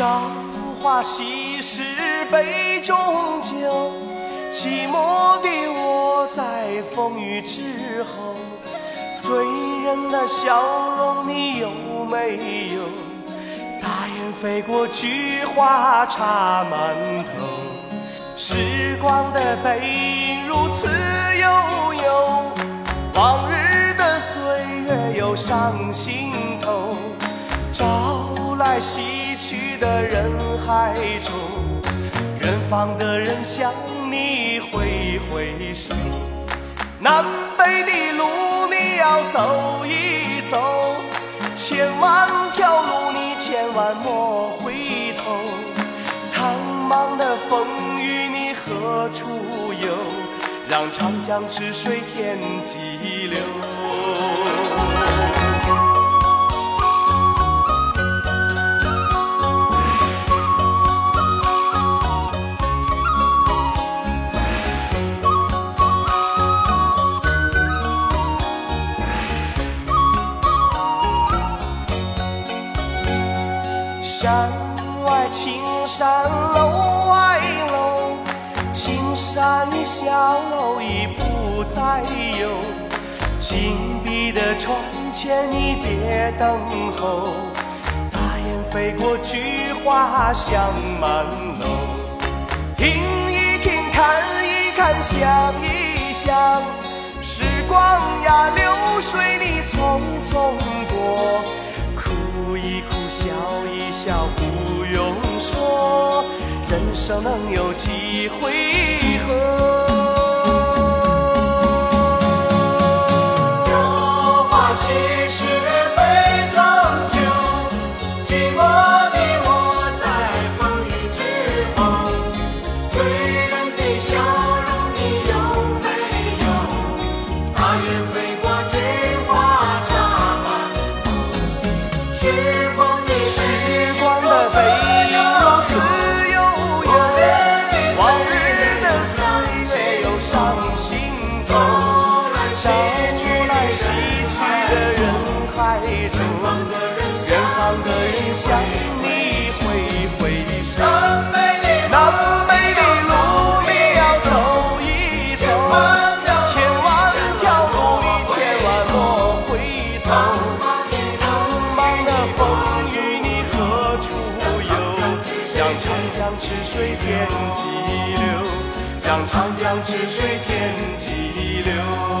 朝花夕拾，杯中酒。寂寞的我在风雨之后，醉人的笑容你有没有？大雁飞过，菊花插满头。时光的背影如此悠悠，往日的岁月又上心头。朝来夕去的人海中，远方的人向你挥挥手。南北的路你要走一走，千万条路你千万莫回头。苍茫的风雨你何处游？让长江之水天际流。山外青山楼外楼，青山小楼已不再有。紧闭的窗前你别等候，大雁飞过，菊花香满楼。听一听，看一看，想一想，时光呀，流水你匆匆人生能有几回合？朝花夕拾杯中酒，寂寞的我在风雨之后。醉人的笑容你有没有？大雁飞过，菊花插满头。时光的时心头。朝来夕去的人海中，远方的人向你挥挥手。南北的路你要走一走，千万条路你千万莫回头。苍茫的风雨你何处游？让长江之水天际流，让长江之水天际流。